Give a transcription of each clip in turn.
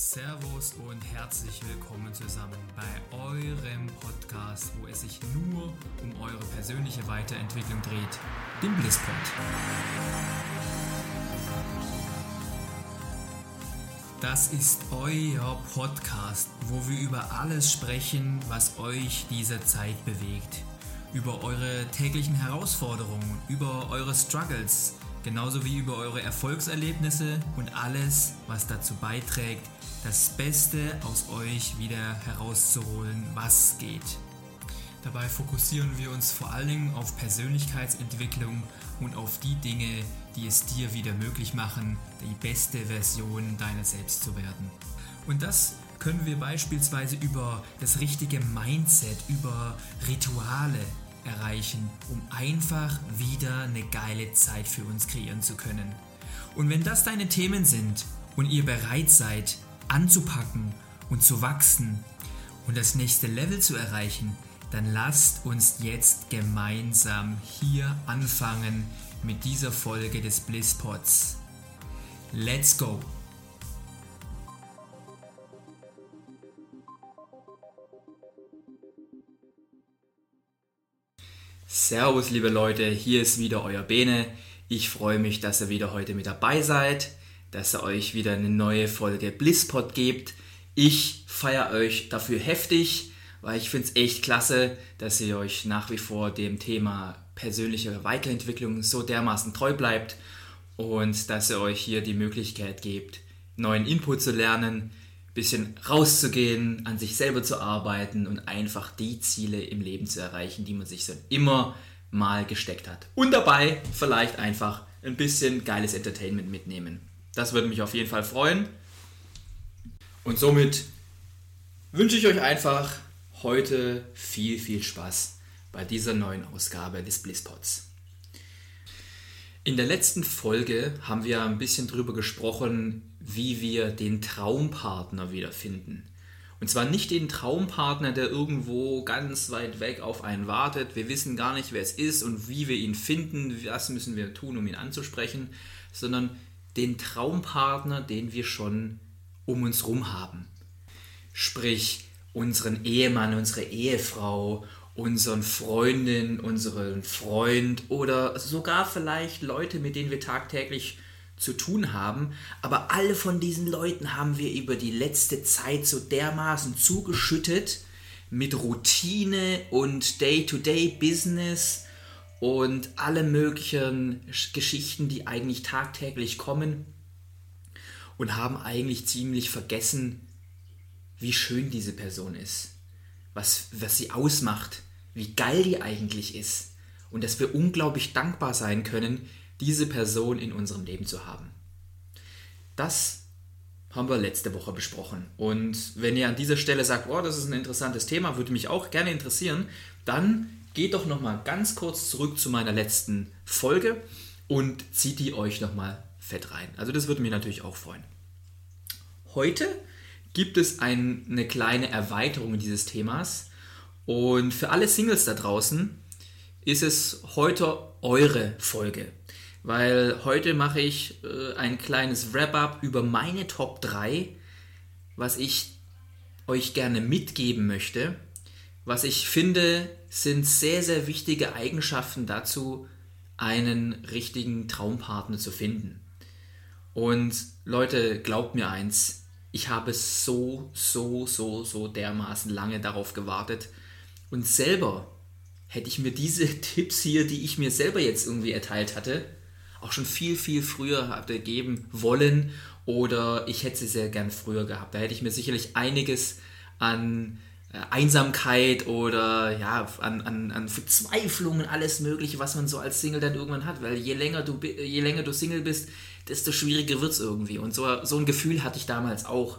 Servus und herzlich willkommen zusammen bei eurem Podcast, wo es sich nur um eure persönliche Weiterentwicklung dreht, dem Blisspod. Das ist euer Podcast, wo wir über alles sprechen, was euch diese Zeit bewegt. Über eure täglichen Herausforderungen, über eure Struggles, genauso wie über eure Erfolgserlebnisse und alles, was dazu beiträgt, das Beste aus euch wieder herauszuholen, was geht. Dabei fokussieren wir uns vor allen Dingen auf Persönlichkeitsentwicklung und auf die Dinge, die es dir wieder möglich machen, die beste Version deiner selbst zu werden. Und das können wir beispielsweise über das richtige Mindset, über Rituale erreichen, um einfach wieder eine geile Zeit für uns kreieren zu können. Und wenn das deine Themen sind und ihr bereit seid, anzupacken und zu wachsen und das nächste Level zu erreichen, dann lasst uns jetzt gemeinsam hier anfangen mit dieser Folge des Blisspods. Let's go! Servus liebe Leute, hier ist wieder euer Bene. Ich freue mich, dass ihr wieder heute mit dabei seid dass ihr euch wieder eine neue Folge Blisspot gebt. Ich feiere euch dafür heftig, weil ich finde es echt klasse, dass ihr euch nach wie vor dem Thema persönliche Weiterentwicklung so dermaßen treu bleibt und dass ihr euch hier die Möglichkeit gebt, neuen Input zu lernen, bisschen rauszugehen, an sich selber zu arbeiten und einfach die Ziele im Leben zu erreichen, die man sich so immer mal gesteckt hat. Und dabei vielleicht einfach ein bisschen geiles Entertainment mitnehmen. Das würde mich auf jeden Fall freuen. Und somit wünsche ich euch einfach heute viel, viel Spaß bei dieser neuen Ausgabe des Blisspots. In der letzten Folge haben wir ein bisschen darüber gesprochen, wie wir den Traumpartner wiederfinden. Und zwar nicht den Traumpartner, der irgendwo ganz weit weg auf einen wartet. Wir wissen gar nicht, wer es ist und wie wir ihn finden, was müssen wir tun, um ihn anzusprechen, sondern den Traumpartner, den wir schon um uns rum haben. Sprich, unseren Ehemann, unsere Ehefrau, unseren Freundin, unseren Freund oder sogar vielleicht Leute, mit denen wir tagtäglich zu tun haben. Aber alle von diesen Leuten haben wir über die letzte Zeit so dermaßen zugeschüttet mit Routine und Day-to-Day-Business und alle möglichen Geschichten, die eigentlich tagtäglich kommen und haben eigentlich ziemlich vergessen, wie schön diese Person ist, was, was sie ausmacht, wie geil die eigentlich ist und dass wir unglaublich dankbar sein können, diese Person in unserem Leben zu haben. Das haben wir letzte Woche besprochen. Und wenn ihr an dieser Stelle sagt, oh, das ist ein interessantes Thema, würde mich auch gerne interessieren, dann geht doch noch mal ganz kurz zurück zu meiner letzten Folge und zieht die euch noch mal fett rein. Also das würde mich natürlich auch freuen. Heute gibt es ein, eine kleine Erweiterung dieses Themas. Und für alle Singles da draußen ist es heute eure Folge, weil heute mache ich äh, ein kleines Wrap-up über meine Top 3, was ich euch gerne mitgeben möchte. Was ich finde, sind sehr, sehr wichtige Eigenschaften dazu, einen richtigen Traumpartner zu finden. Und Leute, glaubt mir eins, ich habe so, so, so, so dermaßen lange darauf gewartet. Und selber hätte ich mir diese Tipps hier, die ich mir selber jetzt irgendwie erteilt hatte, auch schon viel, viel früher geben wollen oder ich hätte sie sehr gern früher gehabt. Da hätte ich mir sicherlich einiges an äh, Einsamkeit oder ja, an, an, an Verzweiflung und alles Mögliche, was man so als Single dann irgendwann hat. Weil je länger du, je länger du Single bist, desto schwieriger wird es irgendwie. Und so, so ein Gefühl hatte ich damals auch.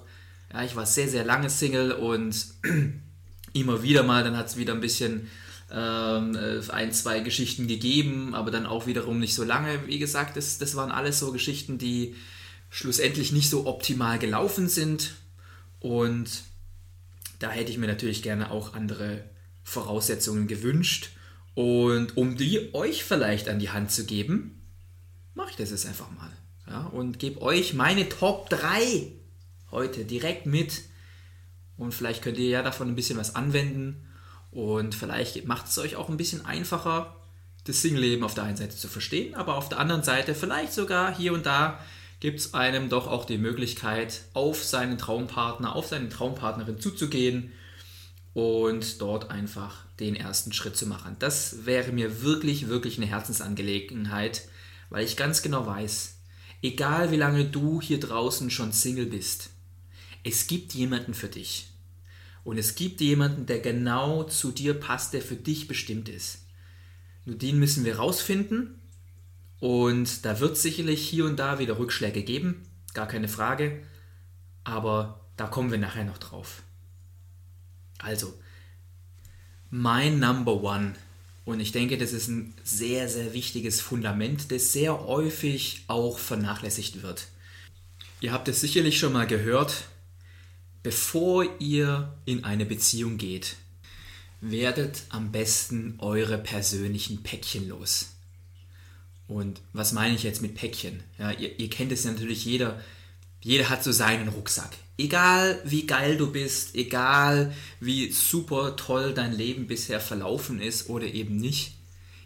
Ja, ich war sehr, sehr lange Single und immer wieder mal, dann hat es wieder ein bisschen ähm, äh, ein, zwei Geschichten gegeben, aber dann auch wiederum nicht so lange. Wie gesagt, das, das waren alles so Geschichten, die schlussendlich nicht so optimal gelaufen sind. Und da hätte ich mir natürlich gerne auch andere Voraussetzungen gewünscht. Und um die euch vielleicht an die Hand zu geben, mache ich das jetzt einfach mal. Ja, und gebe euch meine Top 3 heute direkt mit und vielleicht könnt ihr ja davon ein bisschen was anwenden und vielleicht macht es euch auch ein bisschen einfacher, das Single-Leben auf der einen Seite zu verstehen, aber auf der anderen Seite vielleicht sogar hier und da gibt es einem doch auch die Möglichkeit, auf seinen Traumpartner, auf seine Traumpartnerin zuzugehen und dort einfach den ersten Schritt zu machen. Das wäre mir wirklich, wirklich eine Herzensangelegenheit, weil ich ganz genau weiß, egal wie lange du hier draußen schon Single bist, es gibt jemanden für dich. Und es gibt jemanden, der genau zu dir passt, der für dich bestimmt ist. Nur den müssen wir rausfinden. Und da wird sicherlich hier und da wieder Rückschläge geben, gar keine Frage. Aber da kommen wir nachher noch drauf. Also, mein Number One. Und ich denke, das ist ein sehr, sehr wichtiges Fundament, das sehr häufig auch vernachlässigt wird. Ihr habt es sicherlich schon mal gehört, Bevor ihr in eine Beziehung geht, werdet am besten eure persönlichen Päckchen los. Und was meine ich jetzt mit Päckchen? Ja, ihr, ihr kennt es ja natürlich jeder. Jeder hat so seinen Rucksack. Egal wie geil du bist, egal wie super toll dein Leben bisher verlaufen ist oder eben nicht.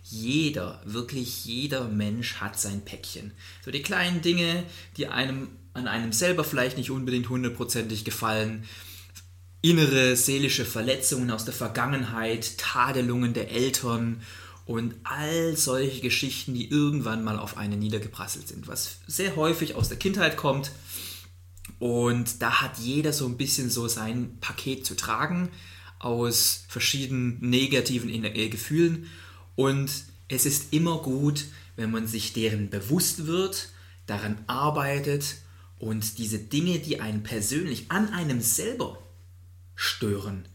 Jeder, wirklich jeder Mensch hat sein Päckchen. So die kleinen Dinge, die einem an einem selber vielleicht nicht unbedingt hundertprozentig gefallen. Innere seelische Verletzungen aus der Vergangenheit, Tadelungen der Eltern und all solche Geschichten, die irgendwann mal auf einen niedergeprasselt sind, was sehr häufig aus der Kindheit kommt. Und da hat jeder so ein bisschen so sein Paket zu tragen aus verschiedenen negativen Gefühlen. Und es ist immer gut, wenn man sich deren bewusst wird, daran arbeitet und diese Dinge, die einen persönlich an einem selber stören,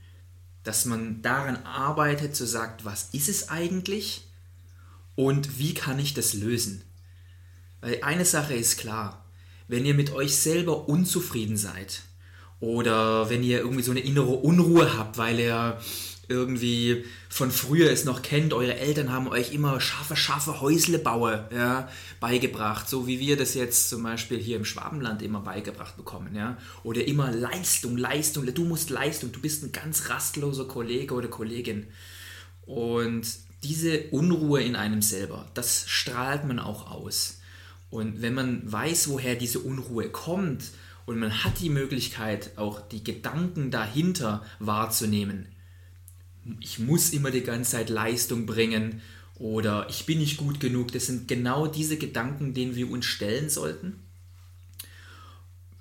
dass man daran arbeitet, zu sagen, was ist es eigentlich und wie kann ich das lösen? Weil eine Sache ist klar, wenn ihr mit euch selber unzufrieden seid oder wenn ihr irgendwie so eine innere Unruhe habt, weil ihr irgendwie von früher es noch kennt, eure Eltern haben euch immer scharfe, scharfe Häuslebaue ja, beigebracht, so wie wir das jetzt zum Beispiel hier im Schwabenland immer beigebracht bekommen. Ja? Oder immer Leistung, Leistung, du musst Leistung, du bist ein ganz rastloser Kollege oder Kollegin. Und diese Unruhe in einem selber, das strahlt man auch aus. Und wenn man weiß, woher diese Unruhe kommt und man hat die Möglichkeit, auch die Gedanken dahinter wahrzunehmen, ich muss immer die ganze Zeit Leistung bringen oder ich bin nicht gut genug. Das sind genau diese Gedanken, denen wir uns stellen sollten,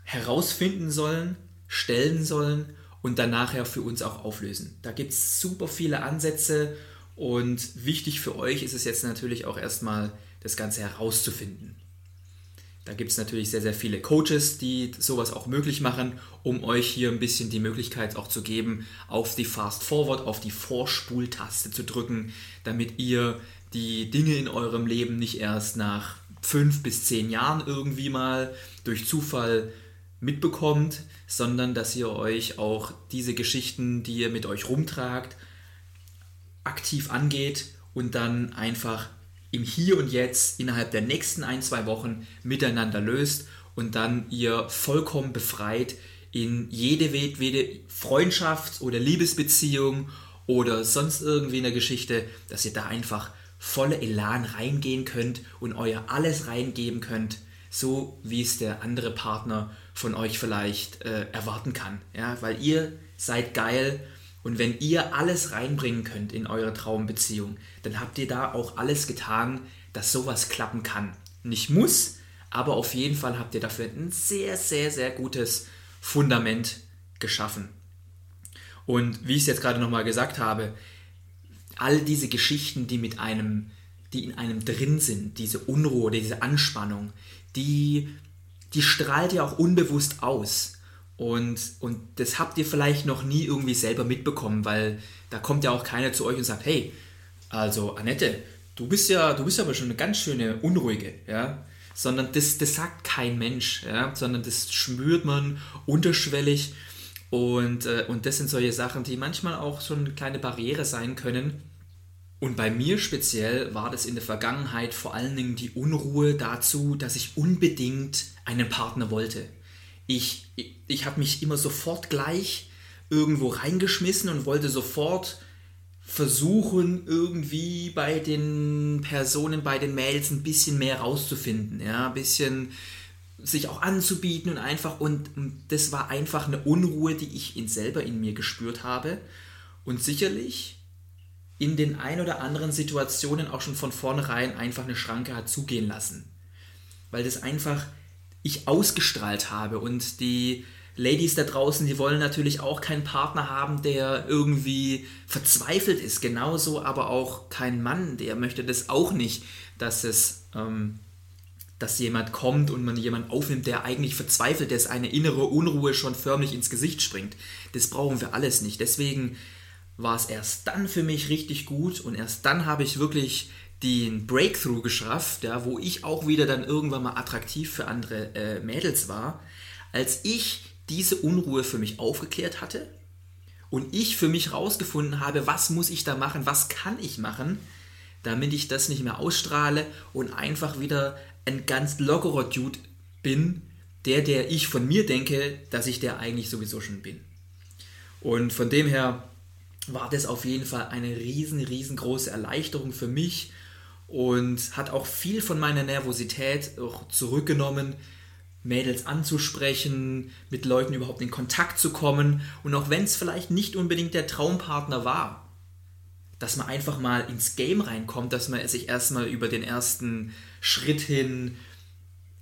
herausfinden sollen, stellen sollen und dann nachher für uns auch auflösen. Da gibt es super viele Ansätze und wichtig für euch ist es jetzt natürlich auch erstmal, das Ganze herauszufinden. Da gibt es natürlich sehr, sehr viele Coaches, die sowas auch möglich machen, um euch hier ein bisschen die Möglichkeit auch zu geben, auf die Fast Forward, auf die Vorspultaste zu drücken, damit ihr die Dinge in eurem Leben nicht erst nach fünf bis zehn Jahren irgendwie mal durch Zufall mitbekommt, sondern dass ihr euch auch diese Geschichten, die ihr mit euch rumtragt, aktiv angeht und dann einfach im Hier und Jetzt innerhalb der nächsten ein, zwei Wochen miteinander löst und dann ihr vollkommen befreit in jede, jede Freundschafts- oder Liebesbeziehung oder sonst irgendwie eine Geschichte, dass ihr da einfach volle Elan reingehen könnt und euer alles reingeben könnt, so wie es der andere Partner von euch vielleicht äh, erwarten kann. Ja, weil ihr seid geil und wenn ihr alles reinbringen könnt in eure Traumbeziehung, dann habt ihr da auch alles getan, dass sowas klappen kann. Nicht muss, aber auf jeden Fall habt ihr dafür ein sehr, sehr, sehr gutes Fundament geschaffen. Und wie ich es jetzt gerade nochmal gesagt habe, all diese Geschichten, die mit einem, die in einem drin sind, diese Unruhe, diese Anspannung, die, die strahlt ja auch unbewusst aus. Und, und das habt ihr vielleicht noch nie irgendwie selber mitbekommen, weil da kommt ja auch keiner zu euch und sagt, hey, also Annette, du bist ja, du bist aber schon eine ganz schöne Unruhige, ja. Sondern das, das sagt kein Mensch, ja, sondern das spürt man unterschwellig. Und, äh, und das sind solche Sachen, die manchmal auch so eine kleine Barriere sein können. Und bei mir speziell war das in der Vergangenheit vor allen Dingen die Unruhe dazu, dass ich unbedingt einen Partner wollte ich, ich, habe mich immer sofort gleich irgendwo reingeschmissen und wollte sofort versuchen, irgendwie bei den Personen, bei den Mails ein bisschen mehr rauszufinden. Ja, ein bisschen sich auch anzubieten und einfach, und das war einfach eine Unruhe, die ich in selber in mir gespürt habe. Und sicherlich in den ein oder anderen Situationen auch schon von vornherein einfach eine Schranke hat zugehen lassen. Weil das einfach ich ausgestrahlt habe und die Ladies da draußen, die wollen natürlich auch keinen Partner haben, der irgendwie verzweifelt ist. Genauso aber auch kein Mann, der möchte das auch nicht, dass es, ähm, dass jemand kommt und man jemanden aufnimmt, der eigentlich verzweifelt ist, eine innere Unruhe schon förmlich ins Gesicht springt. Das brauchen wir alles nicht. Deswegen war es erst dann für mich richtig gut und erst dann habe ich wirklich den Breakthrough geschafft, ja, wo ich auch wieder dann irgendwann mal attraktiv für andere äh, Mädels war, als ich diese Unruhe für mich aufgeklärt hatte und ich für mich rausgefunden habe, was muss ich da machen, was kann ich machen, damit ich das nicht mehr ausstrahle und einfach wieder ein ganz lockerer Dude bin, der, der ich von mir denke, dass ich der eigentlich sowieso schon bin. Und von dem her war das auf jeden Fall eine riesen, riesengroße Erleichterung für mich und hat auch viel von meiner Nervosität zurückgenommen, Mädels anzusprechen, mit Leuten überhaupt in Kontakt zu kommen. Und auch wenn es vielleicht nicht unbedingt der Traumpartner war, dass man einfach mal ins Game reinkommt, dass man sich erstmal über den ersten Schritt hin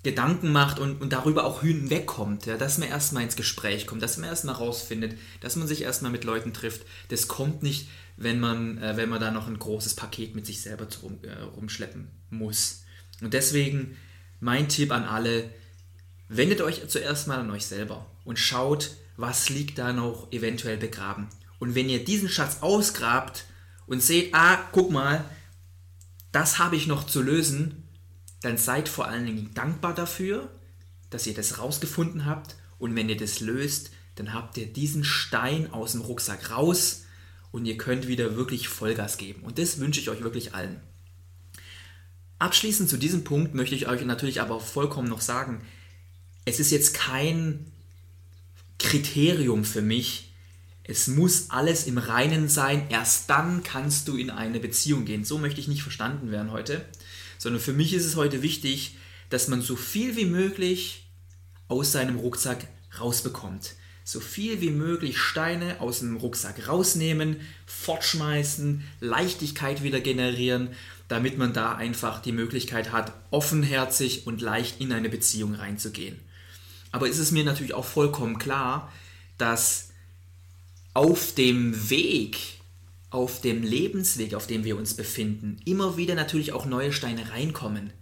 Gedanken macht und, und darüber auch hinwegkommt, ja, dass man erstmal ins Gespräch kommt, dass man erstmal rausfindet, dass man sich erstmal mit Leuten trifft. Das kommt nicht, wenn man, äh, wenn man da noch ein großes Paket mit sich selber rum, äh, rumschleppen muss. Und deswegen mein Tipp an alle, wendet euch zuerst mal an euch selber und schaut, was liegt da noch eventuell begraben. Und wenn ihr diesen Schatz ausgrabt und seht, ah, guck mal, das habe ich noch zu lösen, dann seid vor allen Dingen dankbar dafür, dass ihr das rausgefunden habt. Und wenn ihr das löst, dann habt ihr diesen Stein aus dem Rucksack raus und ihr könnt wieder wirklich Vollgas geben. Und das wünsche ich euch wirklich allen. Abschließend zu diesem Punkt möchte ich euch natürlich aber vollkommen noch sagen, es ist jetzt kein Kriterium für mich, es muss alles im Reinen sein, erst dann kannst du in eine Beziehung gehen. So möchte ich nicht verstanden werden heute sondern für mich ist es heute wichtig, dass man so viel wie möglich aus seinem Rucksack rausbekommt. So viel wie möglich Steine aus dem Rucksack rausnehmen, fortschmeißen, Leichtigkeit wieder generieren, damit man da einfach die Möglichkeit hat, offenherzig und leicht in eine Beziehung reinzugehen. Aber ist es mir natürlich auch vollkommen klar, dass auf dem Weg auf dem Lebensweg, auf dem wir uns befinden, immer wieder natürlich auch neue Steine reinkommen.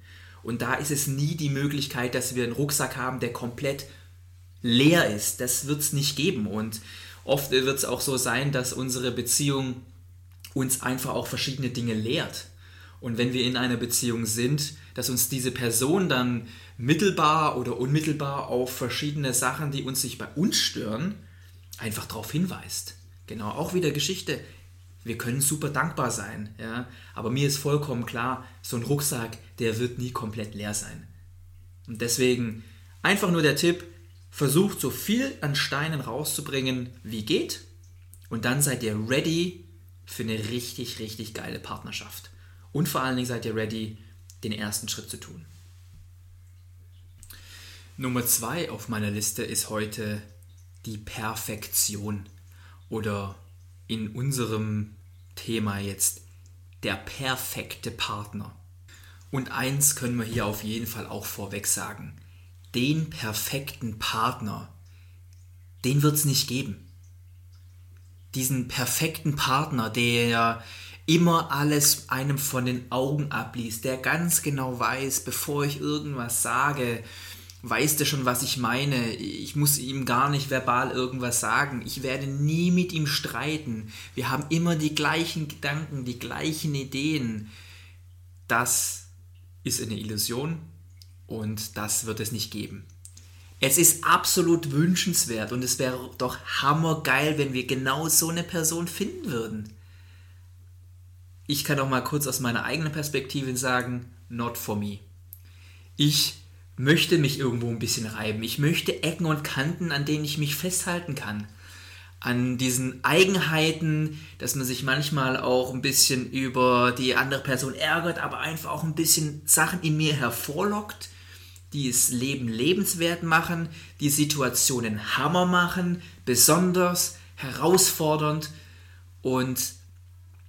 Und da ist es nie die Möglichkeit, dass wir einen Rucksack haben, der komplett leer ist. Das wird es nicht geben. Und oft wird es auch so sein, dass unsere Beziehung uns einfach auch verschiedene Dinge lehrt. Und wenn wir in einer Beziehung sind, dass uns diese Person dann mittelbar oder unmittelbar auf verschiedene Sachen, die uns sich bei uns stören, einfach darauf hinweist. Genau, auch wieder Geschichte wir können super dankbar sein, ja, aber mir ist vollkommen klar, so ein Rucksack, der wird nie komplett leer sein. Und deswegen einfach nur der Tipp, versucht so viel an Steinen rauszubringen, wie geht, und dann seid ihr ready für eine richtig, richtig geile Partnerschaft. Und vor allen Dingen seid ihr ready, den ersten Schritt zu tun. Nummer zwei auf meiner Liste ist heute die Perfektion oder in unserem Thema jetzt der perfekte Partner. Und eins können wir hier auf jeden Fall auch vorweg sagen. Den perfekten Partner, den wird es nicht geben. Diesen perfekten Partner, der immer alles einem von den Augen abliest, der ganz genau weiß, bevor ich irgendwas sage, weiß der schon, was ich meine. Ich muss ihm gar nicht verbal irgendwas sagen. Ich werde nie mit ihm streiten. Wir haben immer die gleichen Gedanken, die gleichen Ideen. Das ist eine Illusion und das wird es nicht geben. Es ist absolut wünschenswert und es wäre doch hammergeil, wenn wir genau so eine Person finden würden. Ich kann auch mal kurz aus meiner eigenen Perspektive sagen, not for me. Ich möchte mich irgendwo ein bisschen reiben. Ich möchte Ecken und Kanten, an denen ich mich festhalten kann. An diesen Eigenheiten, dass man sich manchmal auch ein bisschen über die andere Person ärgert, aber einfach auch ein bisschen Sachen in mir hervorlockt, die das Leben lebenswert machen, die Situationen Hammer machen, besonders herausfordernd und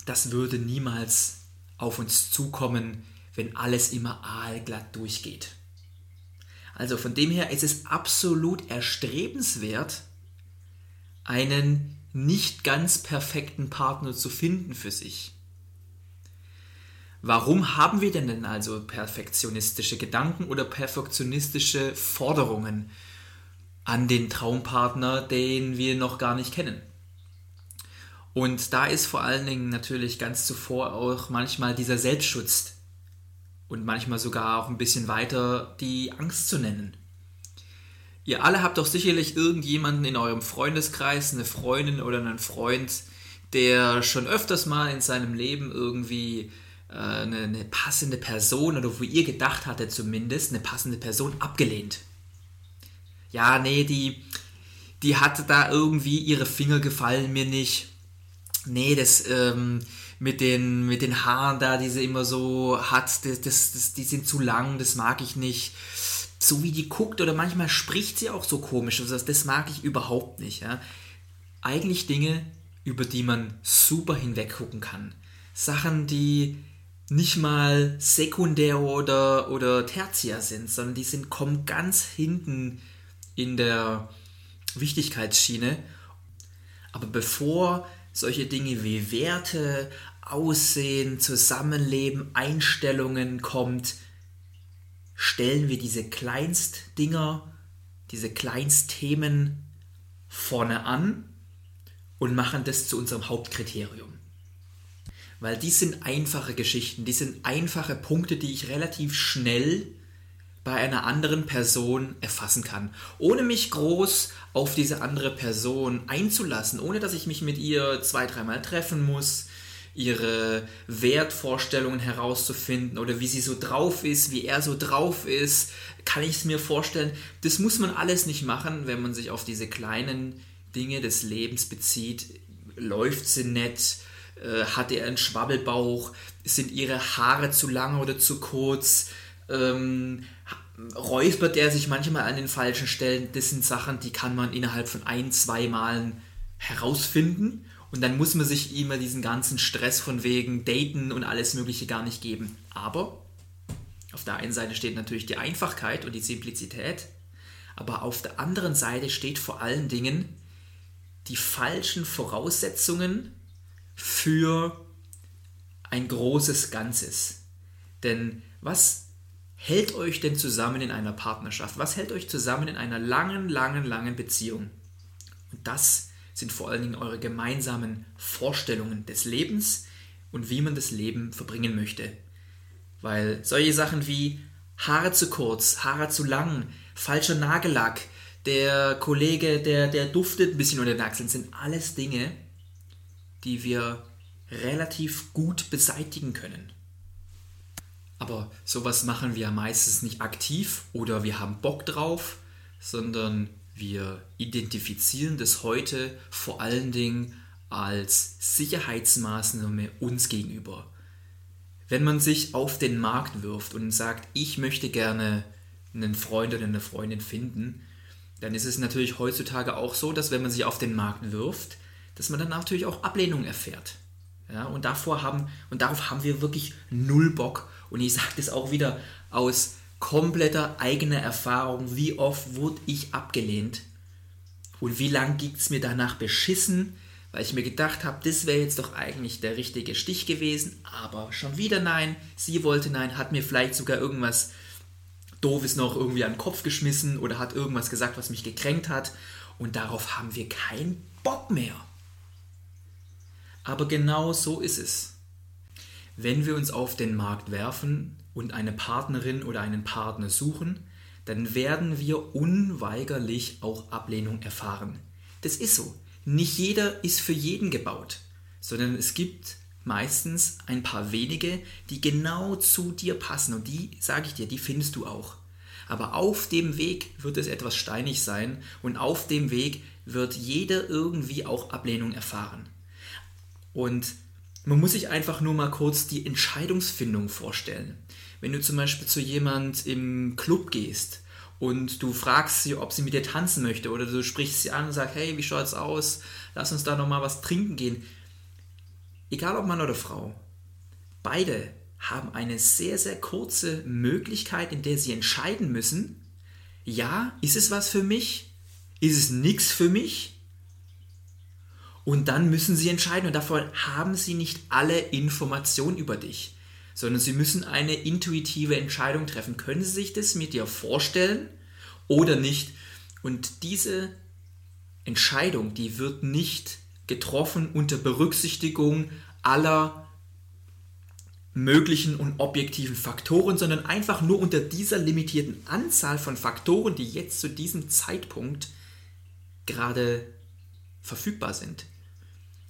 das würde niemals auf uns zukommen, wenn alles immer aalglatt durchgeht. Also von dem her ist es absolut erstrebenswert, einen nicht ganz perfekten Partner zu finden für sich. Warum haben wir denn, denn also perfektionistische Gedanken oder perfektionistische Forderungen an den Traumpartner, den wir noch gar nicht kennen? Und da ist vor allen Dingen natürlich ganz zuvor auch manchmal dieser Selbstschutz und manchmal sogar auch ein bisschen weiter die Angst zu nennen. Ihr alle habt doch sicherlich irgendjemanden in eurem Freundeskreis, eine Freundin oder einen Freund, der schon öfters mal in seinem Leben irgendwie äh, eine, eine, passende Person oder wo ihr gedacht hattet zumindest, eine passende Person abgelehnt. Ja, nee, die, die hatte da irgendwie, ihre Finger gefallen mir nicht. Nee, das, ähm, mit den, mit den Haaren da, die sie immer so hat, das, das, das, die sind zu lang, das mag ich nicht. So wie die guckt oder manchmal spricht sie auch so komisch, also das, das mag ich überhaupt nicht. Ja. Eigentlich Dinge, über die man super hinweggucken kann. Sachen, die nicht mal sekundär oder, oder tertiär sind, sondern die sind, kommen ganz hinten in der Wichtigkeitsschiene. Aber bevor solche Dinge wie Werte, Aussehen, Zusammenleben, Einstellungen kommt, stellen wir diese Kleinstdinger, diese Kleinstthemen vorne an und machen das zu unserem Hauptkriterium. Weil die sind einfache Geschichten, die sind einfache Punkte, die ich relativ schnell bei einer anderen Person erfassen kann, ohne mich groß auf diese andere Person einzulassen, ohne dass ich mich mit ihr zwei, dreimal treffen muss, ihre Wertvorstellungen herauszufinden oder wie sie so drauf ist, wie er so drauf ist, kann ich es mir vorstellen. Das muss man alles nicht machen, wenn man sich auf diese kleinen Dinge des Lebens bezieht. Läuft sie nett? Äh, hat er einen Schwabbelbauch? Sind ihre Haare zu lang oder zu kurz? ähm, räuspert er sich manchmal an den falschen Stellen. Das sind Sachen, die kann man innerhalb von ein, zwei Malen herausfinden. Und dann muss man sich immer diesen ganzen Stress von wegen Daten und alles Mögliche gar nicht geben. Aber auf der einen Seite steht natürlich die Einfachkeit und die Simplizität. Aber auf der anderen Seite steht vor allen Dingen die falschen Voraussetzungen für ein großes Ganzes. Denn was hält euch denn zusammen in einer Partnerschaft? Was hält euch zusammen in einer langen, langen, langen Beziehung? Und das sind vor allen Dingen eure gemeinsamen Vorstellungen des Lebens und wie man das Leben verbringen möchte. Weil solche Sachen wie Haare zu kurz, Haare zu lang, falscher Nagellack, der Kollege, der, der duftet ein bisschen unter den Achseln, sind alles Dinge, die wir relativ gut beseitigen können. Aber sowas machen wir meistens nicht aktiv oder wir haben Bock drauf, sondern wir identifizieren das heute vor allen Dingen als Sicherheitsmaßnahme uns gegenüber. Wenn man sich auf den Markt wirft und sagt, ich möchte gerne einen Freund oder eine Freundin finden, dann ist es natürlich heutzutage auch so, dass wenn man sich auf den Markt wirft, dass man dann natürlich auch Ablehnung erfährt. Ja, und, davor haben, und darauf haben wir wirklich null Bock. Und ich sage das auch wieder aus kompletter eigener Erfahrung, wie oft wurde ich abgelehnt und wie lang ging es mir danach beschissen, weil ich mir gedacht habe, das wäre jetzt doch eigentlich der richtige Stich gewesen, aber schon wieder nein, sie wollte nein, hat mir vielleicht sogar irgendwas Doofes noch irgendwie an den Kopf geschmissen oder hat irgendwas gesagt, was mich gekränkt hat und darauf haben wir keinen Bock mehr. Aber genau so ist es. Wenn wir uns auf den Markt werfen und eine Partnerin oder einen Partner suchen, dann werden wir unweigerlich auch Ablehnung erfahren. Das ist so. Nicht jeder ist für jeden gebaut, sondern es gibt meistens ein paar wenige, die genau zu dir passen und die, sage ich dir, die findest du auch. Aber auf dem Weg wird es etwas steinig sein und auf dem Weg wird jeder irgendwie auch Ablehnung erfahren. Und man muss sich einfach nur mal kurz die Entscheidungsfindung vorstellen. Wenn du zum Beispiel zu jemand im Club gehst und du fragst sie, ob sie mit dir tanzen möchte oder du sprichst sie an und sagst, hey, wie schaut's aus? Lass uns da noch mal was trinken gehen. Egal ob Mann oder Frau, beide haben eine sehr, sehr kurze Möglichkeit, in der sie entscheiden müssen, ja, ist es was für mich? Ist es nichts für mich? Und dann müssen sie entscheiden und davon haben sie nicht alle Informationen über dich, sondern sie müssen eine intuitive Entscheidung treffen. Können sie sich das mit dir vorstellen oder nicht? Und diese Entscheidung, die wird nicht getroffen unter Berücksichtigung aller möglichen und objektiven Faktoren, sondern einfach nur unter dieser limitierten Anzahl von Faktoren, die jetzt zu diesem Zeitpunkt gerade verfügbar sind.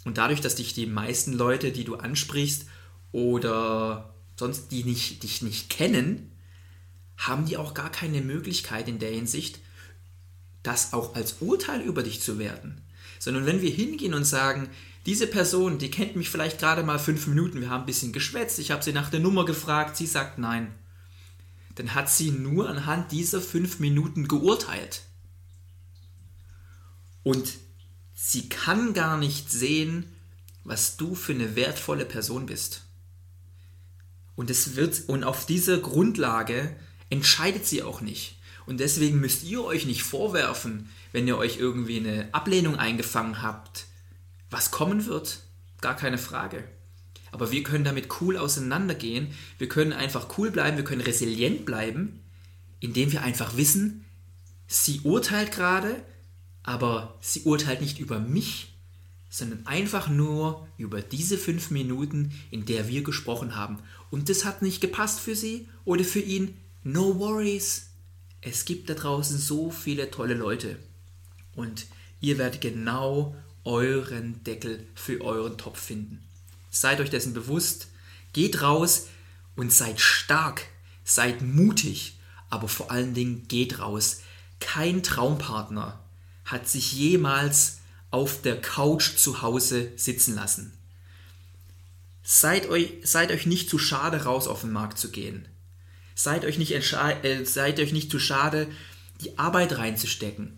Und dadurch, dass dich die meisten Leute, die du ansprichst oder sonst die nicht, dich nicht kennen, haben die auch gar keine Möglichkeit in der Hinsicht, das auch als Urteil über dich zu werten. Sondern wenn wir hingehen und sagen, diese Person, die kennt mich vielleicht gerade mal fünf Minuten, wir haben ein bisschen geschwätzt, ich habe sie nach der Nummer gefragt, sie sagt nein. Dann hat sie nur anhand dieser fünf Minuten geurteilt. Und sie kann gar nicht sehen, was du für eine wertvolle Person bist. Und es wird, und auf dieser Grundlage entscheidet sie auch nicht. Und deswegen müsst ihr euch nicht vorwerfen, wenn ihr euch irgendwie eine Ablehnung eingefangen habt, was kommen wird, gar keine Frage. Aber wir können damit cool auseinandergehen. Wir können einfach cool bleiben, wir können resilient bleiben, indem wir einfach wissen, sie urteilt gerade, aber sie urteilt nicht über mich, sondern einfach nur über diese fünf Minuten, in der wir gesprochen haben. Und das hat nicht gepasst für sie oder für ihn. No worries. Es gibt da draußen so viele tolle Leute. Und ihr werdet genau euren Deckel für euren Topf finden. Seid euch dessen bewusst, geht raus und seid stark, seid mutig, aber vor allen Dingen geht raus. Kein Traumpartner hat sich jemals auf der Couch zu Hause sitzen lassen. Seid euch, seid euch nicht zu schade, raus auf den Markt zu gehen. Seid euch nicht, äh, seid euch nicht zu schade, die Arbeit reinzustecken,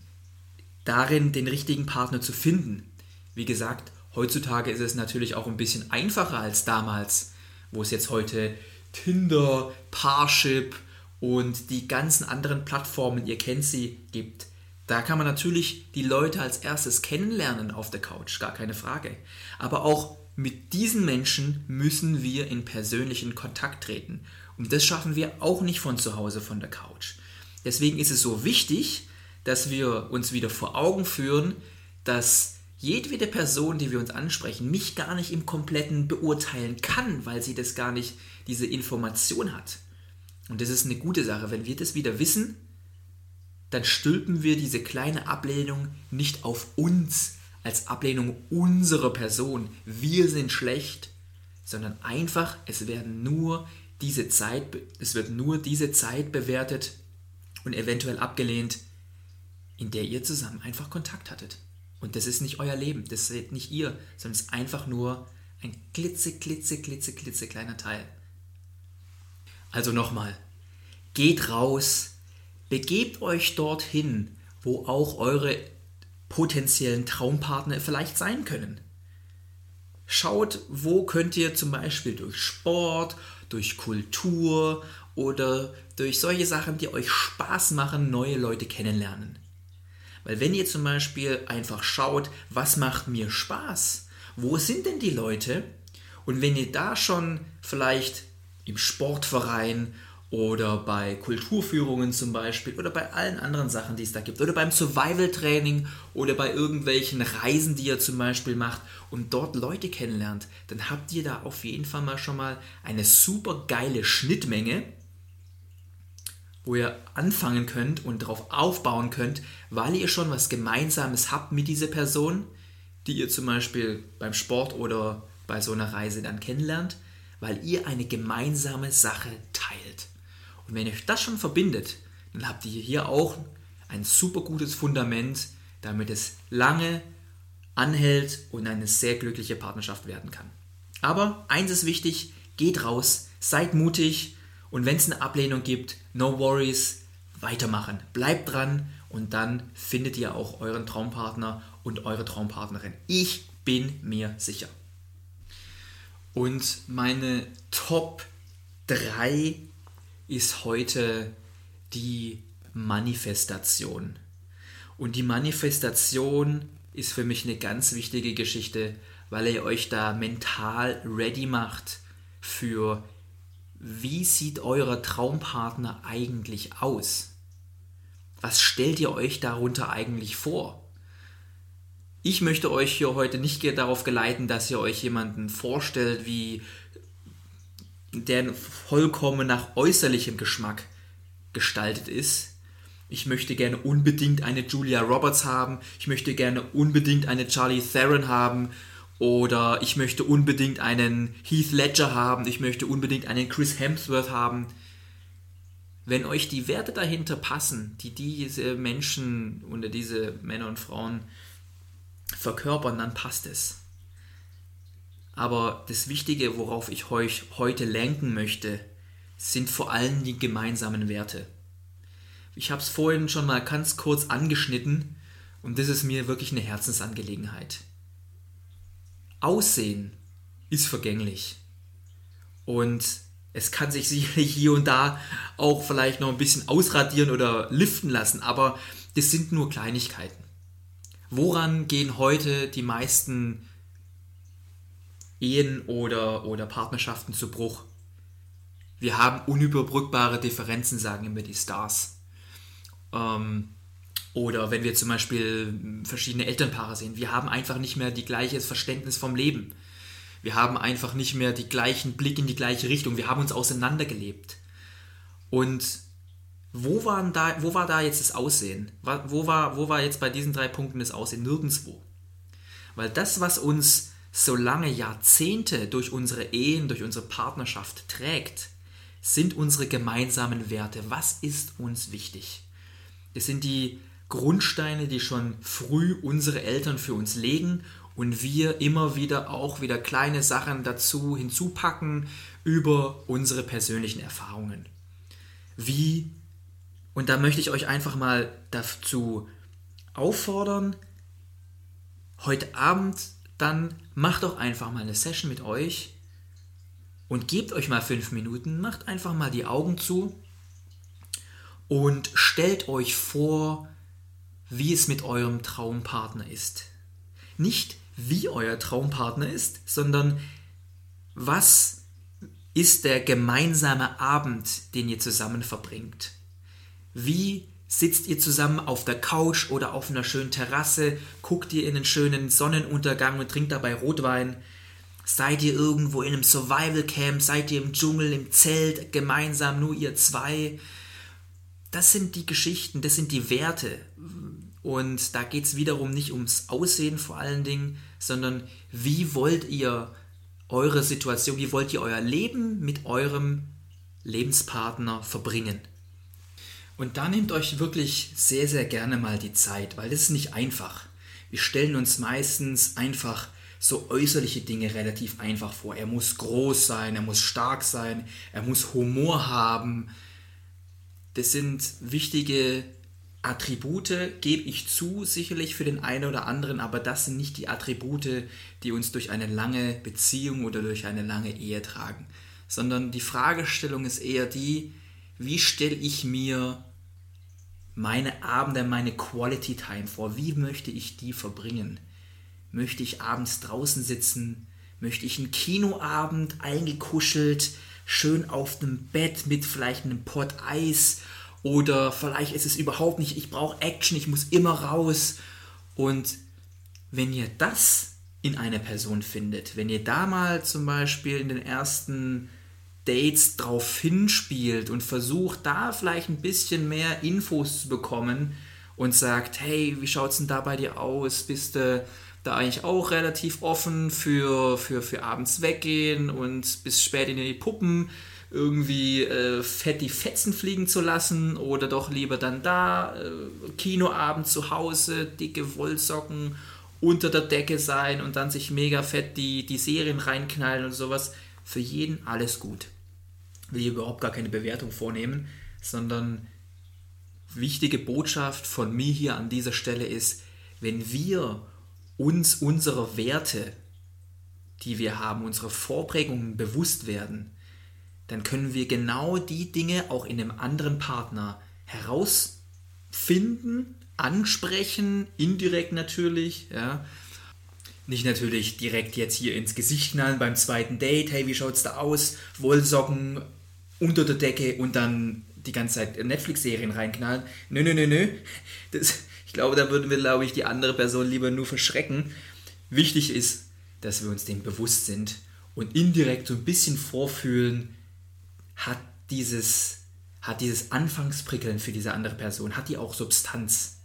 darin den richtigen Partner zu finden. Wie gesagt, heutzutage ist es natürlich auch ein bisschen einfacher als damals, wo es jetzt heute Tinder, Parship und die ganzen anderen Plattformen, ihr kennt sie, gibt. Da kann man natürlich die Leute als erstes kennenlernen auf der Couch, gar keine Frage. Aber auch mit diesen Menschen müssen wir in persönlichen Kontakt treten. Und das schaffen wir auch nicht von zu Hause von der Couch. Deswegen ist es so wichtig, dass wir uns wieder vor Augen führen, dass jedwede Person, die wir uns ansprechen, mich gar nicht im Kompletten beurteilen kann, weil sie das gar nicht, diese Information hat. Und das ist eine gute Sache. Wenn wir das wieder wissen, dann stülpen wir diese kleine Ablehnung nicht auf uns als Ablehnung unserer Person. Wir sind schlecht, sondern einfach, es werden nur diese Zeit, es wird nur diese Zeit bewertet und eventuell abgelehnt, in der ihr zusammen einfach Kontakt hattet. Und das ist nicht euer Leben, das seht nicht ihr, sondern es ist einfach nur ein klitze, klitze, klitze, klitze kleiner Teil. Also nochmal, geht raus, begebt euch dorthin, wo auch eure potenziellen Traumpartner vielleicht sein können. Schaut, wo könnt ihr zum Beispiel durch Sport, durch Kultur oder durch solche Sachen, die euch Spaß machen, neue Leute kennenlernen. Weil wenn ihr zum Beispiel einfach schaut, was macht mir Spaß? Wo sind denn die Leute? Und wenn ihr da schon vielleicht im Sportverein oder bei Kulturführungen zum Beispiel oder bei allen anderen Sachen, die es da gibt oder beim Survival-Training oder bei irgendwelchen Reisen, die ihr zum Beispiel macht und dort Leute kennenlernt, dann habt ihr da auf jeden Fall mal schon mal eine super geile Schnittmenge, wo ihr anfangen könnt und darauf aufbauen könnt, weil ihr schon was Gemeinsames habt mit dieser Person, die ihr zum Beispiel beim Sport oder bei so einer Reise dann kennenlernt, weil ihr eine gemeinsame Sache teilt. Und wenn euch das schon verbindet, dann habt ihr hier auch ein super gutes Fundament, damit es lange anhält und eine sehr glückliche Partnerschaft werden kann. Aber eins ist wichtig, geht raus, seid mutig und wenn es eine Ablehnung gibt, no worries, weitermachen. Bleibt dran und dann findet ihr auch euren Traumpartner und eure Traumpartnerin. Ich bin mir sicher. Und meine Top 3 ist heute die Manifestation. Und die Manifestation ist für mich eine ganz wichtige Geschichte, weil ihr euch da mental ready macht für wie sieht euer Traumpartner eigentlich aus? Was stellt ihr euch darunter eigentlich vor? Ich möchte euch hier heute nicht darauf geleiten, dass ihr euch jemanden vorstellt, wie der vollkommen nach äußerlichem Geschmack gestaltet ist. Ich möchte gerne unbedingt eine Julia Roberts haben. Ich möchte gerne unbedingt eine Charlie Theron haben oder ich möchte unbedingt einen Heath Ledger haben, ich möchte unbedingt einen Chris Hemsworth haben. Wenn euch die Werte dahinter passen, die diese Menschen oder diese Männer und Frauen verkörpern, dann passt es. Aber das Wichtige, worauf ich euch heute lenken möchte, sind vor allem die gemeinsamen Werte. Ich habe es vorhin schon mal ganz kurz angeschnitten und das ist mir wirklich eine Herzensangelegenheit. Aussehen ist vergänglich. Und es kann sich sicherlich hier und da auch vielleicht noch ein bisschen ausradieren oder liften lassen, aber das sind nur Kleinigkeiten. Woran gehen heute die meisten Ehen oder, oder Partnerschaften zu Bruch? Wir haben unüberbrückbare Differenzen, sagen immer die Stars. Ähm, oder wenn wir zum Beispiel verschiedene Elternpaare sehen, wir haben einfach nicht mehr die gleiches Verständnis vom Leben. Wir haben einfach nicht mehr die gleichen Blick in die gleiche Richtung. Wir haben uns auseinandergelebt. Und wo, waren da, wo war da jetzt das Aussehen? Wo war, wo war jetzt bei diesen drei Punkten das Aussehen? Nirgendwo. Weil das, was uns so lange Jahrzehnte durch unsere Ehen, durch unsere Partnerschaft trägt, sind unsere gemeinsamen Werte. Was ist uns wichtig? Das sind die Grundsteine, die schon früh unsere Eltern für uns legen und wir immer wieder auch wieder kleine Sachen dazu hinzupacken über unsere persönlichen Erfahrungen. Wie, und da möchte ich euch einfach mal dazu auffordern, heute Abend dann macht doch einfach mal eine Session mit euch und gebt euch mal fünf Minuten, macht einfach mal die Augen zu und stellt euch vor, wie es mit eurem Traumpartner ist. Nicht wie euer Traumpartner ist, sondern was ist der gemeinsame Abend, den ihr zusammen verbringt? Wie sitzt ihr zusammen auf der Couch oder auf einer schönen Terrasse, guckt ihr in einen schönen Sonnenuntergang und trinkt dabei Rotwein? Seid ihr irgendwo in einem Survival Camp? Seid ihr im Dschungel, im Zelt, gemeinsam, nur ihr zwei? Das sind die Geschichten, das sind die Werte. Und da geht es wiederum nicht ums Aussehen vor allen Dingen, sondern wie wollt ihr eure Situation, wie wollt ihr euer Leben mit eurem Lebenspartner verbringen? Und da nehmt euch wirklich sehr, sehr gerne mal die Zeit, weil das ist nicht einfach. Wir stellen uns meistens einfach so äußerliche Dinge relativ einfach vor. Er muss groß sein, er muss stark sein, er muss Humor haben. Das sind wichtige Attribute gebe ich zu, sicherlich für den einen oder anderen, aber das sind nicht die Attribute, die uns durch eine lange Beziehung oder durch eine lange Ehe tragen, sondern die Fragestellung ist eher die, wie stelle ich mir meine Abende, meine Quality Time vor? Wie möchte ich die verbringen? Möchte ich abends draußen sitzen? Möchte ich einen Kinoabend eingekuschelt, schön auf dem Bett mit vielleicht einem Pot Eis oder vielleicht ist es überhaupt nicht, ich brauche Action, ich muss immer raus. Und wenn ihr das in einer Person findet, wenn ihr da mal zum Beispiel in den ersten Dates drauf hinspielt und versucht, da vielleicht ein bisschen mehr Infos zu bekommen und sagt, hey, wie schaut es denn da bei dir aus? Bist du da eigentlich auch relativ offen für, für, für abends weggehen und bis spät in die Puppen? irgendwie äh, fett die Fetzen fliegen zu lassen oder doch lieber dann da, äh, Kinoabend zu Hause, dicke Wollsocken unter der Decke sein und dann sich mega fett die, die Serien reinknallen und sowas. Für jeden alles gut. Will hier überhaupt gar keine Bewertung vornehmen, sondern wichtige Botschaft von mir hier an dieser Stelle ist, wenn wir uns unserer Werte, die wir haben, unsere Vorprägungen bewusst werden, dann können wir genau die Dinge auch in einem anderen Partner herausfinden, ansprechen, indirekt natürlich, ja. Nicht natürlich direkt jetzt hier ins Gesicht knallen beim zweiten Date, hey, wie schaut's da aus? Wollsocken unter der Decke und dann die ganze Zeit Netflix-Serien reinknallen. Nö, nö, nö, nö. Das, ich glaube, da würden wir, glaube ich, die andere Person lieber nur verschrecken. Wichtig ist, dass wir uns dem bewusst sind und indirekt so ein bisschen vorfühlen, hat dieses, hat dieses Anfangsprickeln für diese andere Person, hat die auch Substanz?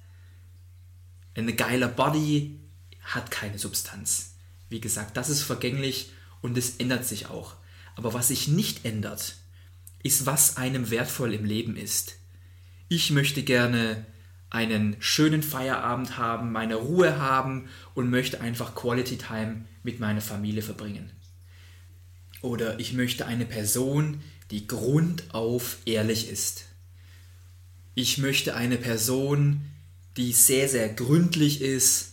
Ein geiler Body hat keine Substanz. Wie gesagt, das ist vergänglich und es ändert sich auch. Aber was sich nicht ändert, ist, was einem wertvoll im Leben ist. Ich möchte gerne einen schönen Feierabend haben, meine Ruhe haben und möchte einfach Quality Time mit meiner Familie verbringen. Oder ich möchte eine Person, die grundauf ehrlich ist. Ich möchte eine Person, die sehr, sehr gründlich ist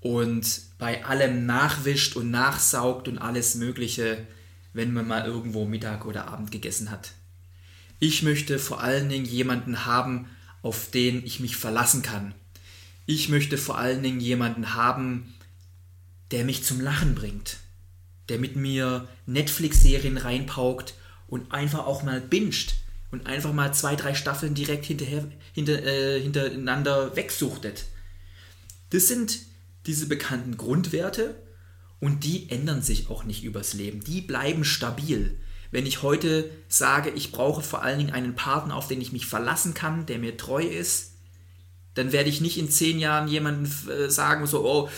und bei allem nachwischt und nachsaugt und alles Mögliche, wenn man mal irgendwo Mittag oder Abend gegessen hat. Ich möchte vor allen Dingen jemanden haben, auf den ich mich verlassen kann. Ich möchte vor allen Dingen jemanden haben, der mich zum Lachen bringt, der mit mir Netflix-Serien reinpaukt und einfach auch mal binscht und einfach mal zwei, drei Staffeln direkt hinterher, hinter, äh, hintereinander wegsuchtet. Das sind diese bekannten Grundwerte und die ändern sich auch nicht übers Leben. Die bleiben stabil. Wenn ich heute sage, ich brauche vor allen Dingen einen Partner, auf den ich mich verlassen kann, der mir treu ist, dann werde ich nicht in zehn Jahren jemanden äh, sagen, so, oh,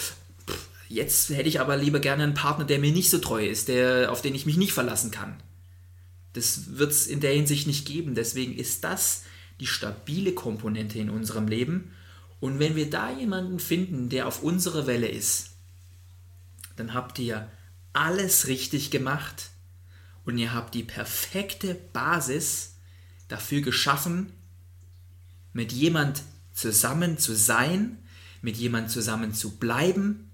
jetzt hätte ich aber lieber gerne einen Partner, der mir nicht so treu ist, der, auf den ich mich nicht verlassen kann. Das wird es in der Hinsicht nicht geben. Deswegen ist das die stabile Komponente in unserem Leben. Und wenn wir da jemanden finden, der auf unserer Welle ist, dann habt ihr alles richtig gemacht und ihr habt die perfekte Basis dafür geschaffen, mit jemand zusammen zu sein, mit jemand zusammen zu bleiben,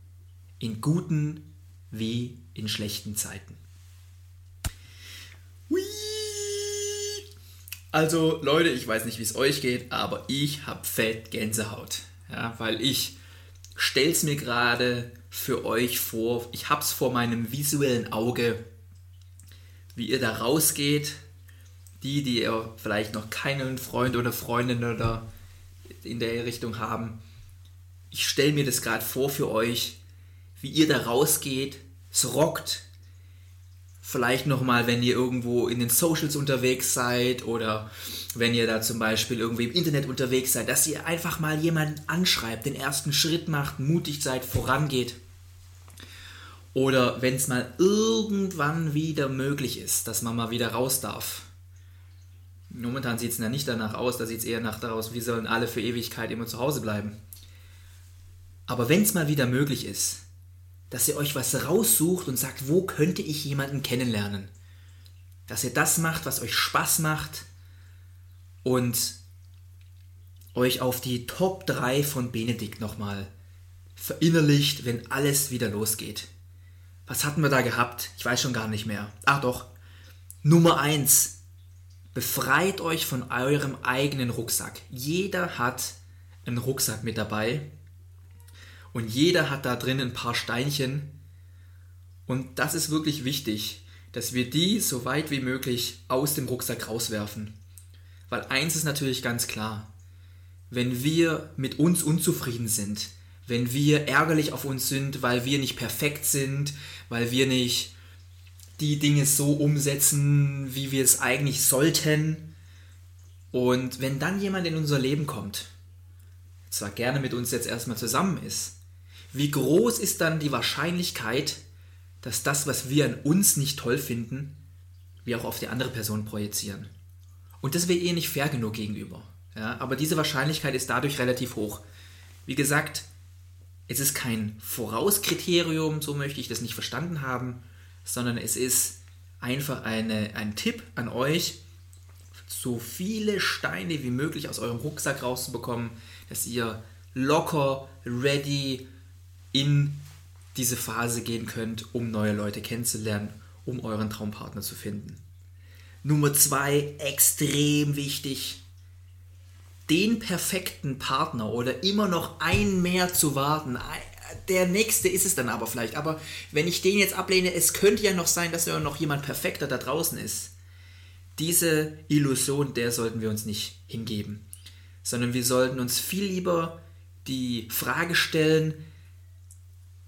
in guten wie in schlechten Zeiten. Hui. Also Leute, ich weiß nicht, wie es euch geht, aber ich habe fett Gänsehaut, ja, weil ich stell's mir gerade für euch vor. Ich hab's vor meinem visuellen Auge wie ihr da rausgeht. Die, die ihr vielleicht noch keinen Freund oder Freundin oder in der Richtung haben. Ich stelle mir das gerade vor für euch, wie ihr da rausgeht, es rockt. Vielleicht nochmal, wenn ihr irgendwo in den Socials unterwegs seid oder wenn ihr da zum Beispiel irgendwie im Internet unterwegs seid, dass ihr einfach mal jemanden anschreibt, den ersten Schritt macht, mutig seid, vorangeht. Oder wenn es mal irgendwann wieder möglich ist, dass man mal wieder raus darf. Momentan sieht es ja nicht danach aus, da sieht es eher nach daraus, wie sollen alle für Ewigkeit immer zu Hause bleiben. Aber wenn es mal wieder möglich ist, dass ihr euch was raussucht und sagt, wo könnte ich jemanden kennenlernen? Dass ihr das macht, was euch Spaß macht und euch auf die Top 3 von Benedikt nochmal verinnerlicht, wenn alles wieder losgeht. Was hatten wir da gehabt? Ich weiß schon gar nicht mehr. Ach doch. Nummer 1. Befreit euch von eurem eigenen Rucksack. Jeder hat einen Rucksack mit dabei. Und jeder hat da drin ein paar Steinchen. Und das ist wirklich wichtig, dass wir die so weit wie möglich aus dem Rucksack rauswerfen. Weil eins ist natürlich ganz klar. Wenn wir mit uns unzufrieden sind, wenn wir ärgerlich auf uns sind, weil wir nicht perfekt sind, weil wir nicht die Dinge so umsetzen, wie wir es eigentlich sollten. Und wenn dann jemand in unser Leben kommt, zwar gerne mit uns jetzt erstmal zusammen ist, wie groß ist dann die Wahrscheinlichkeit, dass das, was wir an uns nicht toll finden, wie auch auf die andere Person projizieren. Und das wäre ihr nicht fair genug gegenüber. Ja, aber diese Wahrscheinlichkeit ist dadurch relativ hoch. Wie gesagt, es ist kein Vorauskriterium, so möchte ich das nicht verstanden haben, sondern es ist einfach eine, ein Tipp an euch, so viele Steine wie möglich aus eurem Rucksack rauszubekommen, dass ihr locker, ready in diese Phase gehen könnt, um neue Leute kennenzulernen, um euren Traumpartner zu finden. Nummer zwei, extrem wichtig, den perfekten Partner oder immer noch ein mehr zu warten. Der nächste ist es dann aber vielleicht. Aber wenn ich den jetzt ablehne, es könnte ja noch sein, dass ja noch jemand perfekter da draußen ist. Diese Illusion, der sollten wir uns nicht hingeben, sondern wir sollten uns viel lieber die Frage stellen,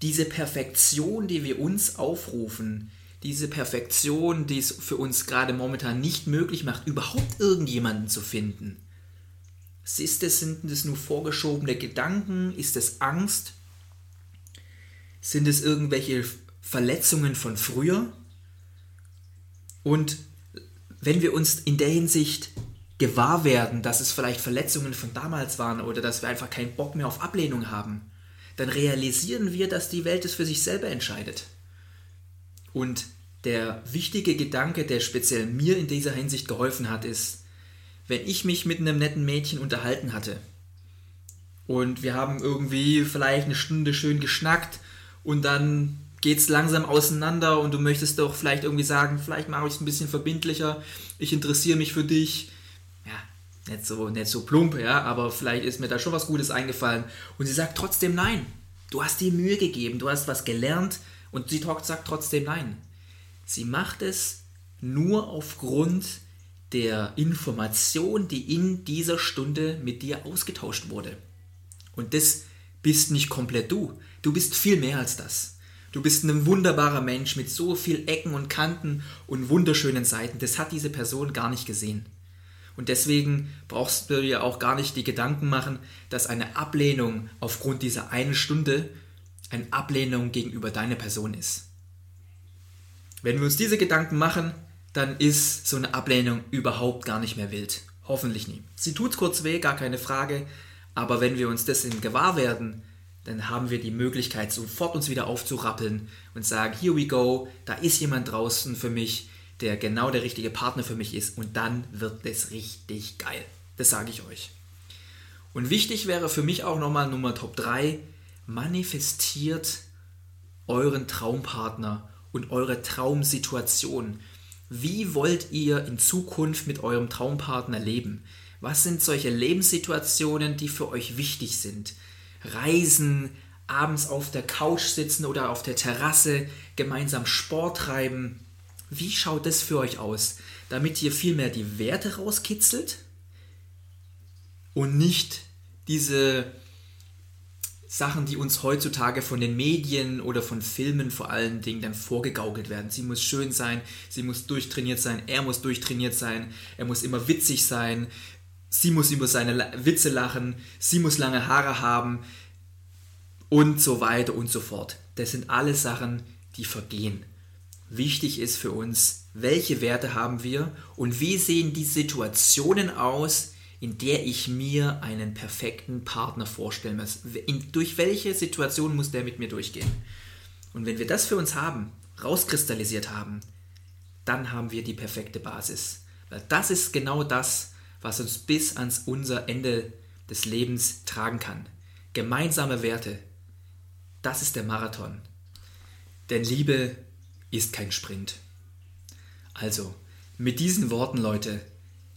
diese Perfektion, die wir uns aufrufen, diese Perfektion, die es für uns gerade momentan nicht möglich macht, überhaupt irgendjemanden zu finden. Ist es, sind es nur vorgeschobene Gedanken? Ist es Angst? Sind es irgendwelche Verletzungen von früher? Und wenn wir uns in der Hinsicht gewahr werden, dass es vielleicht Verletzungen von damals waren oder dass wir einfach keinen Bock mehr auf Ablehnung haben, dann realisieren wir, dass die Welt es für sich selber entscheidet. Und der wichtige Gedanke, der speziell mir in dieser Hinsicht geholfen hat, ist, wenn ich mich mit einem netten Mädchen unterhalten hatte und wir haben irgendwie vielleicht eine Stunde schön geschnackt und dann geht es langsam auseinander und du möchtest doch vielleicht irgendwie sagen, vielleicht mache ich es ein bisschen verbindlicher, ich interessiere mich für dich. Nicht so, nicht so plump, ja, aber vielleicht ist mir da schon was Gutes eingefallen. Und sie sagt trotzdem nein. Du hast dir Mühe gegeben, du hast was gelernt und sie sagt trotzdem nein. Sie macht es nur aufgrund der Information, die in dieser Stunde mit dir ausgetauscht wurde. Und das bist nicht komplett du. Du bist viel mehr als das. Du bist ein wunderbarer Mensch mit so viel Ecken und Kanten und wunderschönen Seiten. Das hat diese Person gar nicht gesehen. Und deswegen brauchst du dir auch gar nicht die Gedanken machen, dass eine Ablehnung aufgrund dieser einen Stunde eine Ablehnung gegenüber deiner Person ist. Wenn wir uns diese Gedanken machen, dann ist so eine Ablehnung überhaupt gar nicht mehr wild. Hoffentlich nie. Sie tut kurz weh, gar keine Frage, aber wenn wir uns dessen gewahr werden, dann haben wir die Möglichkeit, sofort uns wieder aufzurappeln und sagen, here we go, da ist jemand draußen für mich, der genau der richtige Partner für mich ist und dann wird es richtig geil. Das sage ich euch. Und wichtig wäre für mich auch nochmal Nummer Top 3, manifestiert euren Traumpartner und eure Traumsituation. Wie wollt ihr in Zukunft mit eurem Traumpartner leben? Was sind solche Lebenssituationen, die für euch wichtig sind? Reisen, abends auf der Couch sitzen oder auf der Terrasse, gemeinsam Sport treiben. Wie schaut das für euch aus? Damit ihr vielmehr die Werte rauskitzelt und nicht diese Sachen, die uns heutzutage von den Medien oder von Filmen vor allen Dingen dann vorgegaukelt werden. Sie muss schön sein, sie muss durchtrainiert sein, er muss durchtrainiert sein, er muss immer witzig sein, sie muss über seine Witze lachen, sie muss lange Haare haben und so weiter und so fort. Das sind alles Sachen, die vergehen. Wichtig ist für uns, welche Werte haben wir und wie sehen die Situationen aus, in der ich mir einen perfekten Partner vorstellen muss. In, durch welche Situation muss der mit mir durchgehen? Und wenn wir das für uns haben, rauskristallisiert haben, dann haben wir die perfekte Basis. Weil das ist genau das, was uns bis ans unser Ende des Lebens tragen kann. Gemeinsame Werte. Das ist der Marathon. Denn Liebe ist kein Sprint. Also, mit diesen Worten, Leute,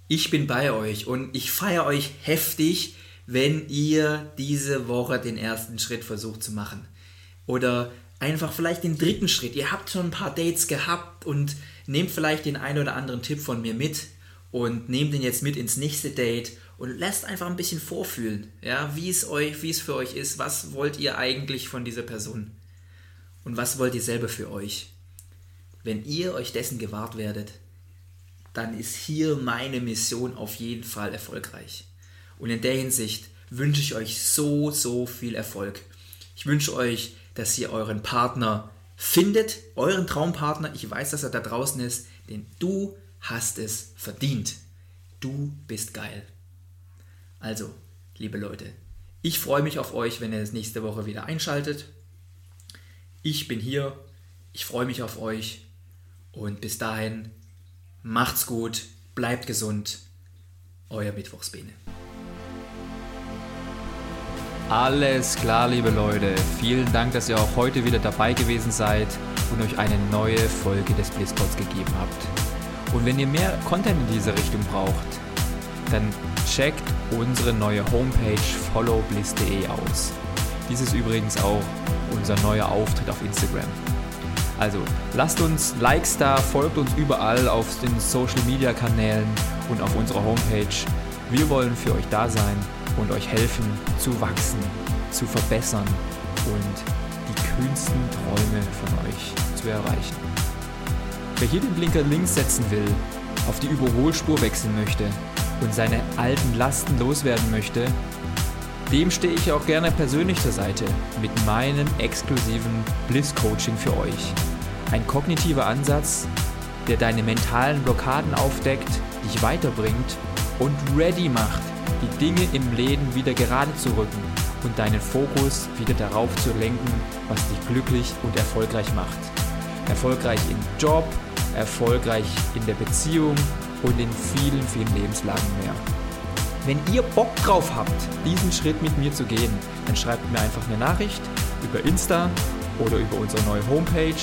ich bin bei euch und ich feiere euch heftig, wenn ihr diese Woche den ersten Schritt versucht zu machen. Oder einfach vielleicht den dritten Schritt. Ihr habt schon ein paar Dates gehabt und nehmt vielleicht den einen oder anderen Tipp von mir mit und nehmt den jetzt mit ins nächste Date und lasst einfach ein bisschen vorfühlen, ja, wie es euch, wie es für euch ist, was wollt ihr eigentlich von dieser Person und was wollt ihr selber für euch. Wenn ihr euch dessen gewahrt werdet, dann ist hier meine Mission auf jeden Fall erfolgreich. Und in der Hinsicht wünsche ich euch so, so viel Erfolg. Ich wünsche euch, dass ihr euren Partner findet, euren Traumpartner. Ich weiß, dass er da draußen ist, denn du hast es verdient. Du bist geil. Also, liebe Leute, ich freue mich auf euch, wenn ihr es nächste Woche wieder einschaltet. Ich bin hier, ich freue mich auf euch und bis dahin macht's gut, bleibt gesund. Euer Mittwochsbene. Alles klar, liebe Leute. Vielen Dank, dass ihr auch heute wieder dabei gewesen seid und euch eine neue Folge des Blizzpods gegeben habt. Und wenn ihr mehr Content in diese Richtung braucht, dann checkt unsere neue Homepage followbliss.de aus. Dies ist übrigens auch unser neuer Auftritt auf Instagram. Also lasst uns Likes da, folgt uns überall auf den Social Media Kanälen und auf unserer Homepage. Wir wollen für euch da sein und euch helfen zu wachsen, zu verbessern und die kühnsten Träume von euch zu erreichen. Wer hier den Blinker links setzen will, auf die Überholspur wechseln möchte und seine alten Lasten loswerden möchte, dem stehe ich auch gerne persönlich zur Seite mit meinem exklusiven Bliss Coaching für euch. Ein kognitiver Ansatz, der deine mentalen Blockaden aufdeckt, dich weiterbringt und ready macht, die Dinge im Leben wieder gerade zu rücken und deinen Fokus wieder darauf zu lenken, was dich glücklich und erfolgreich macht. Erfolgreich im Job, erfolgreich in der Beziehung und in vielen, vielen Lebenslagen mehr. Wenn ihr Bock drauf habt, diesen Schritt mit mir zu gehen, dann schreibt mir einfach eine Nachricht über Insta oder über unsere neue Homepage.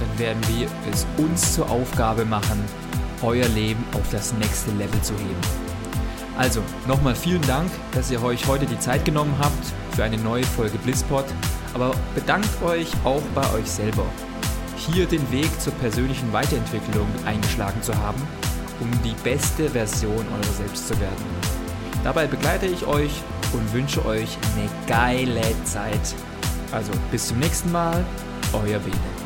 Dann werden wir es uns zur Aufgabe machen, euer Leben auf das nächste Level zu heben. Also, nochmal vielen Dank, dass ihr euch heute die Zeit genommen habt für eine neue Folge Blisspot. Aber bedankt euch auch bei euch selber, hier den Weg zur persönlichen Weiterentwicklung eingeschlagen zu haben, um die beste Version eurer selbst zu werden. Dabei begleite ich euch und wünsche euch eine geile Zeit. Also bis zum nächsten Mal, euer Bene.